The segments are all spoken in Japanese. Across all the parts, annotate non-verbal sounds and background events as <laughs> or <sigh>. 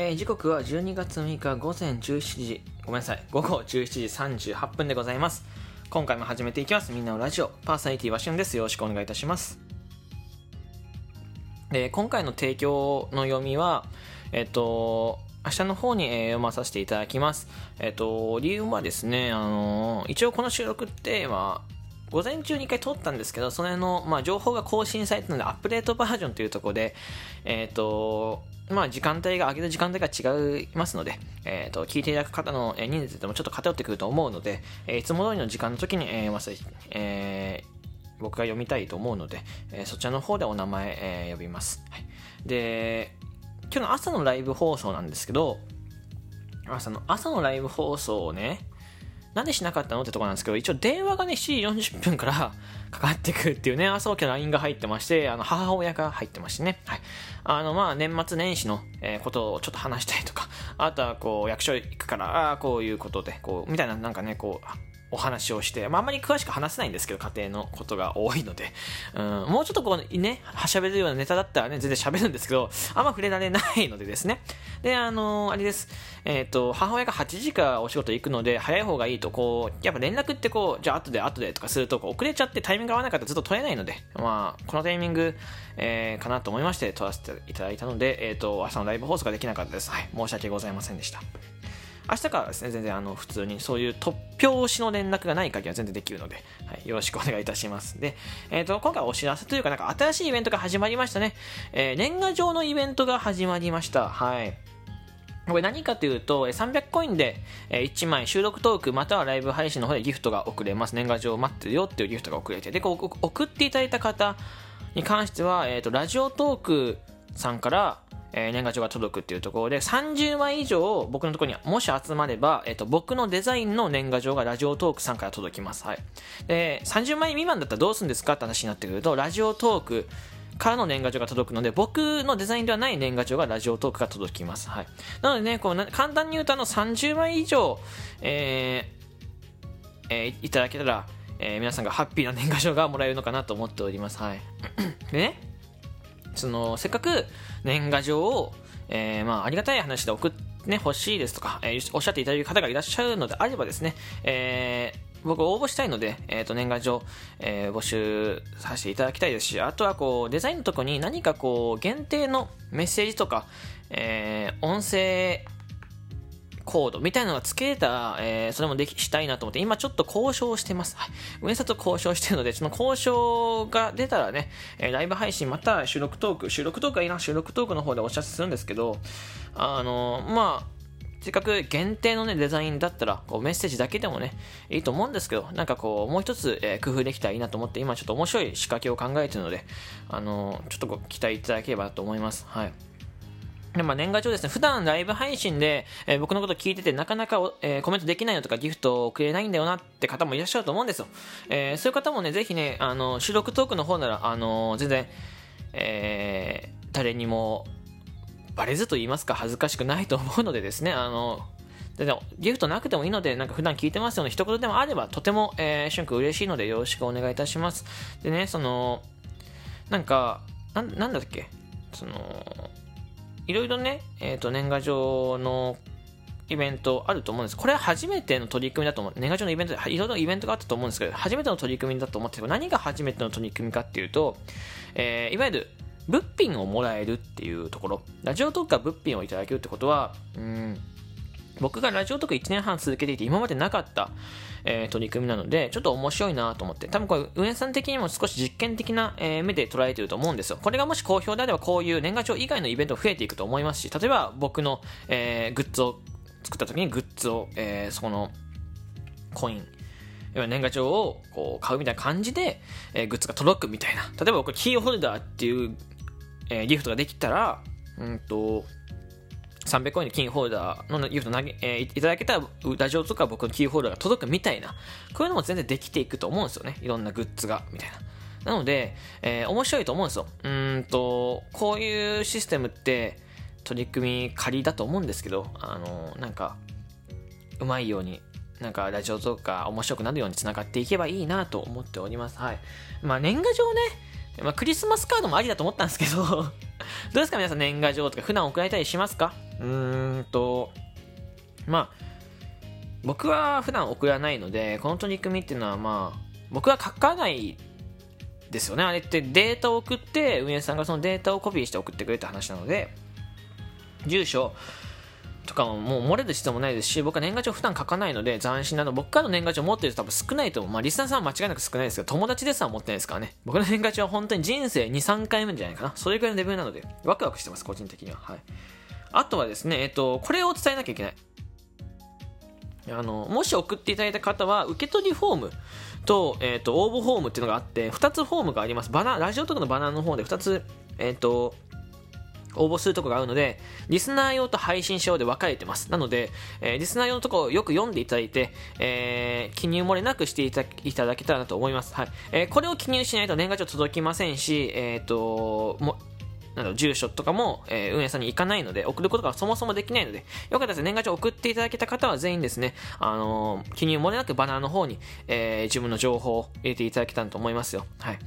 えー、時刻は12月6日午前17時、ごめんなさい、午後17時38分でございます。今回も始めていきます。みんなのラジオ、パーソナリティはしゅんです。よろしくお願いいたします。で、今回の提供の読みは、えっ、と、明日の方に、え読まさせていただきます。えっ、と、理由はですね、あの一応この収録って、まあ、午前中に1回撮ったんですけど、それの、まあ、情報が更新されたので、アップデートバージョンというところで、えっ、と、まあ、時間帯が、上げる時間帯が違いますので、えっ、ー、と、聞いていただく方の人数でもちょっと偏ってくると思うので、え、いつも通りの時間の時に、えー、まずえー、僕が読みたいと思うので、えー、そちらの方でお名前、えー、呼びます。はい、で、今日の朝のライブ放送なんですけど、朝の、朝のライブ放送をね、なんでしなかったのってとこなんですけど、一応電話がね、7時40分から <laughs> かかってくるっていうね、朝起きの LINE が入ってまして、あの、母親が入ってましてね。はい。あの、まあ、年末年始の、え、ことをちょっと話したりとか、あとは、こう、役所行くから、ああこういうことで、こう、みたいな、なんかね、こう、お話をして、まあ、あんまり詳しく話せないんですけど、家庭のことが多いので、うん、もうちょっとこうね、はしゃべるようなネタだったらね、全然喋るんですけど、あんま触れられないのでですね。で、あのー、あれです。えっ、ー、と、母親が8時からお仕事行くので、早い方がいいと、こう、やっぱ連絡ってこう、じゃあ後で後でとかすると、遅れちゃってタイミング合わなかったらずっと取れないので、まあ、このタイミング、えー、かなと思いまして、撮らせていただいたので、えっ、と、朝のライブ放送ができなかったです。はい、申し訳ございませんでした。明日からですね、全然あの普通にそういう突拍子の連絡がない限りは全然できるので、はい、よろしくお願いいたします。で、<laughs> えっ、ー、と、今回お知らせというか、なんか新しいイベントが始まりましたね。えー、年賀状のイベントが始まりました。はい。これ何かというと、300コインで1枚収録トークまたはライブ配信の方でギフトが送れます。年賀状待ってるよっていうギフトが送れて。で、こう送っていただいた方に関しては、えっ、ー、と、ラジオトークさんから、えー、年賀状が届くっていうところで、30枚以上僕のところにもし集まれば、えっ、ー、と、僕のデザインの年賀状がラジオトークさんから届きます。はい。で、30枚未満だったらどうするんですかって話になってくると、ラジオトークからの年賀状が届くので、僕のデザインではない年賀状がラジオトークが届きます。はい。なのでね、こう簡単に言うとあの30枚以上、えー、えー、いただけたら、えー、皆さんがハッピーな年賀状がもらえるのかなと思っております。はい。<clears throat> でね、その、せっかく年賀状を、えー、まあ、ありがたい話で送ってね、欲しいですとか、えー、おっしゃっていただける方がいらっしゃるのであればですね、えー、僕応募したいので、えっ、ー、と、年賀状、えー、募集させていただきたいですし、あとはこう、デザインのとこに何かこう、限定のメッセージとか、えー、音声コードみたいなのが付けたら、えー、それもでき、したいなと思って、今ちょっと交渉してます。はい。上里と交渉してるので、その交渉が出たらね、えー、ライブ配信、また収録トーク、収録トークはいいな、収録トークの方でお知らせするんですけど、あのー、まあ、せっかく限定のね、デザインだったら、こうメッセージだけでもね、いいと思うんですけど、なんかこう、もう一つ、えー、工夫できたらいいなと思って、今ちょっと面白い仕掛けを考えてるので、あのー、ちょっとご期待いただければと思います。はい。で、まあ、年賀状ですね。普段ライブ配信で、えー、僕のこと聞いてて、なかなか、えー、コメントできないよとか、ギフトをくれないんだよなって方もいらっしゃると思うんですよ。えー、そういう方もね、ぜひね、あの、収録トークの方なら、あの全然、え誰にも、バレずと言いますか、恥ずかしくないと思うのでですね、あの、ギフトなくてもいいので、なんか普段聞いてますよの一言でもあれば、とても、えー、しゅんく嬉しいので、よろしくお願いいたします。でね、その、なんか、ななんだっけ、その、いろいろね、えっ、と、年賀状のイベントあると思うんです。これは初めての取り組みだと思う。年賀状のイベントで、いろいろイベントがあったと思うんですけど、初めての取り組みだと思って、何が初めての取り組みかっていうと、えー、いわゆる、物品をもらえるっていうところ。ラジオトークが物品をいただけるってことは、うん、僕がラジオトーク1年半続けていて今までなかった、えー、取り組みなので、ちょっと面白いなと思って、多分これ、運営さん的にも少し実験的な、えー、目で捉えてると思うんですよ。これがもし好評であれば、こういう年賀状以外のイベント増えていくと思いますし、例えば僕の、えー、グッズを作った時にグッズを、えー、そこのコイン、年賀状をこう買うみたいな感じで、えー、グッズが届くみたいな。例えば僕、キーホルダーっていう、えー、ギフトができたら、うんと、300コインのキーホルダーのギフト投げ、えー、いただけたら、ラジオとか僕のキーホルダーが届くみたいな、こういうのも全然できていくと思うんですよね。いろんなグッズが、みたいな。なので、えー、面白いと思うんですよ。うんと、こういうシステムって、取り組み仮だと思うんですけど、あのー、なんか、うまいように、なんかラジオとか面白くなるように繋がっていけばいいなと思っております。はい。まあ年賀状ね、まあ、クリスマスカードもありだと思ったんですけど <laughs> どうですか皆さん年賀状とか普段送られたりしますか？うーんと、まあ、僕は普段送らないので、この取り組みっていうのはまあ、僕は書かないですよね。あれってデータを送って、運営さんがそのデータをコピーして送ってくれた話なので、住所、とかもう漏れる必要もないですし、僕は年賀状普段書かないので斬新なの、僕からの年賀状持ってる人多分少ないと思う。まあリスナーさんは間違いなく少ないですけど、友達でさ持ってないですからね。僕の年賀状は本当に人生2、3回目じゃないかな。それぐらいのレベルなので、ワクワクしてます、個人的には。はい。あとはですね、えっと、これを伝えなきゃいけない。あの、もし送っていただいた方は、受け取りフォームと、えっ、と、応募フォームっていうのがあって、2つフォームがあります。バナ、ラジオとかのバナーの方で2つ、えっ、と、応募するとこがあるので、リスナー用と配信者用で分かれてます。なので、えー、リスナー用のとこをよく読んでいただいて、えー、記入漏れなくしていただけたらなと思います。はい。えー、これを記入しないと年賀状届きませんし、えっ、と、も、なんだろ住所とかも、えー、運営さんに行かないので、送ることがそもそもできないので、よかったです、年賀状送っていただけた方は全員ですね、あのー、記入漏れなくバナーの方に、えー、自分の情報を入れていただけたらと思いますよ。はい。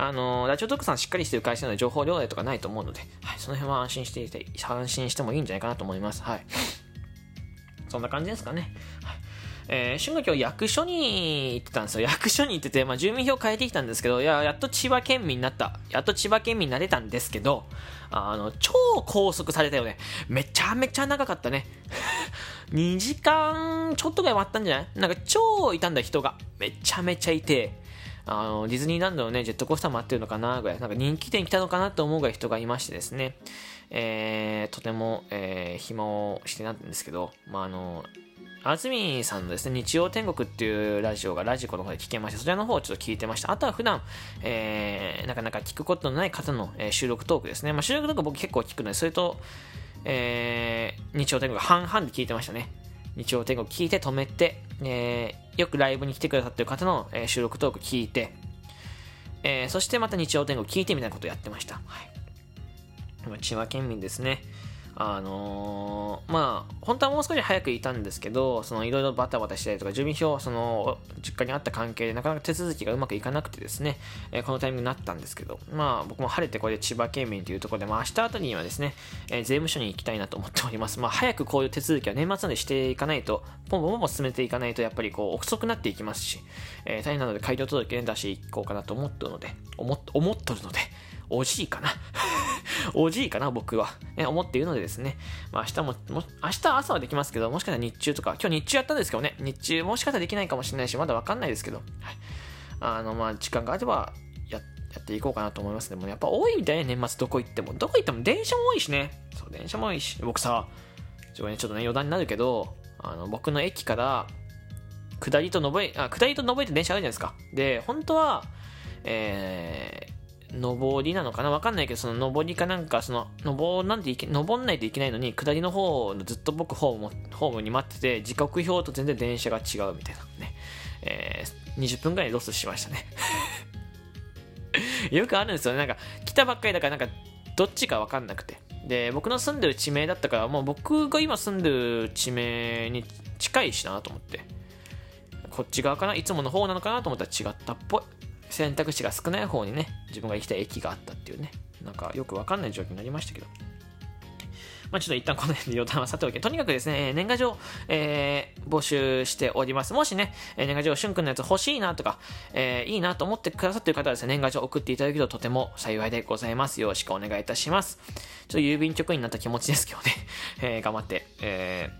あのー、ラジオトークさんしっかりしてる会社なので情報量例とかないと思うので、はい、その辺は安心していて、安心してもいいんじゃないかなと思います。はい。そんな感じですかね。はいえー、春が今日役所に行ってたんですよ。役所に行ってて、まあ、住民票変えてきたんですけど、いや、やっと千葉県民になった。やっと千葉県民になれたんですけど、あの、超拘束されたよね。めちゃめちゃ長かったね。<laughs> 2時間ちょっとぐらい待ったんじゃない？なんか超いたんだ、人が。めちゃめちゃいて。あの、ディズニーランドのね、ジェットコースター待ってるのかなぐらい、なんか人気店来たのかなと思うぐらい人がいましてですね、えー、とても、えー、暇をしてなったんですけど、まあ、あの、安住さんのですね、日曜天国っていうラジオがラジコの方で聞けまして、そちらの方をちょっと聞いてました。あとは普段、えー、なかなか聞くことのない方の、えー、収録トークですね。まあ、収録トーク僕結構聞くので、それと、えー、日曜天国半々で聞いてましたね。日曜天国聞いて止めて、えー、よくライブに来てくださってる方の、えー、収録トーク聞いて、えー、そしてまた日曜天国聞いてみたいなことをやってました。はい。千葉県民ですね。あのー、まあ、本当はもう少し早くいたんですけど、そのいろいろバタバタしたりとか、住民票、その、実家にあった関係でなかなか手続きがうまくいかなくてですね、えー、このタイミングになったんですけど、まあ、僕も晴れてこれで千葉県民というところで、まあ、明日あたりにはですね、えー、税務署に行きたいなと思っております。まあ、早くこういう手続きは年末までしていかないと、ポンポンポン進めていかないと、やっぱりこう、遅くなっていきますし、えー、大変なので、開業届ね、出していこうかなと思ってるので、思っ、思っとるので、おじいかなおじいかな僕は、ね、思っているのでですね、まあ、明日もも、明日朝はできますけど、もしかしたら日中とか、今日日中やったんですけどね、日中もしかしたらできないかもしれないし、まだわかんないですけど、はい。あの、まあ、時間があればや、やっていこうかなと思いますね。もうやっぱ多いみたいね、年末どこ行っても。どこ行っても電車も多いしね。そう、電車も多いし。僕さ、ちょっとね、ちょっとね、余談になるけど、あの、僕の駅から、下りと上り、あ、下りと上りって電車あるじゃないですか。で、本当は、えー、上りなのかな？わかんないけど、その上りかなんか、その、登なんていけ、登んないといけないのに、下りの方のずっと僕ホーム、ホームに待ってて、時刻表と全然電車が違うみたいなね。えー、20分くらいロスしましたね。<laughs> よくあるんですよね。なんか、来たばっかりだから、なんか、どっちかわかんなくて。で、僕の住んでる地名だったから、もう僕が今住んでる地名に近いしなと思って。こっち側かな？いつもの方なのかな？と思ったら違ったっぽい。選択肢が少ない方にね、自分が行きたい駅があったっていうね、なんかよくわかんない状況になりましたけど。まあ、ちょっと一旦この辺で余談はさておき、とにかくですね、年賀状、えー、募集しております。もしね、年賀状、しゅんくんのやつ欲しいなとか、えー、いいなと思ってくださってる方はですね、年賀状送っていただけるととても幸いでございます。よろしくお願いいたします。ちょっと郵便局員になった気持ちですけどね、<laughs> えー、頑張って、え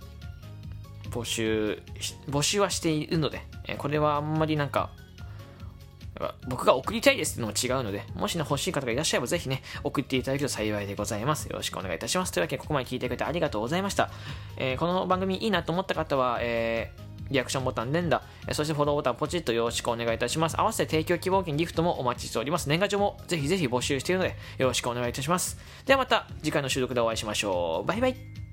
ー、募集、募集はしているので、えこれはあんまりなんか、僕が送りたいですっていうのも違うので、もしね、欲しい方がいらっしゃればぜひね、送っていただけると幸いでございます。よろしくお願いいたします。というわけで、ここまで聞いてくれてありがとうございました。えー、この番組いいなと思った方は、えー、リアクションボタン連打、そしてフォローボタンポチッとよろしくお願いいたします。合わせて提供希望金ギフトもお待ちしております。年賀状もぜひぜひ募集しているので、よろしくお願いいたします。ではまた次回の収録でお会いしましょう。バイバイ。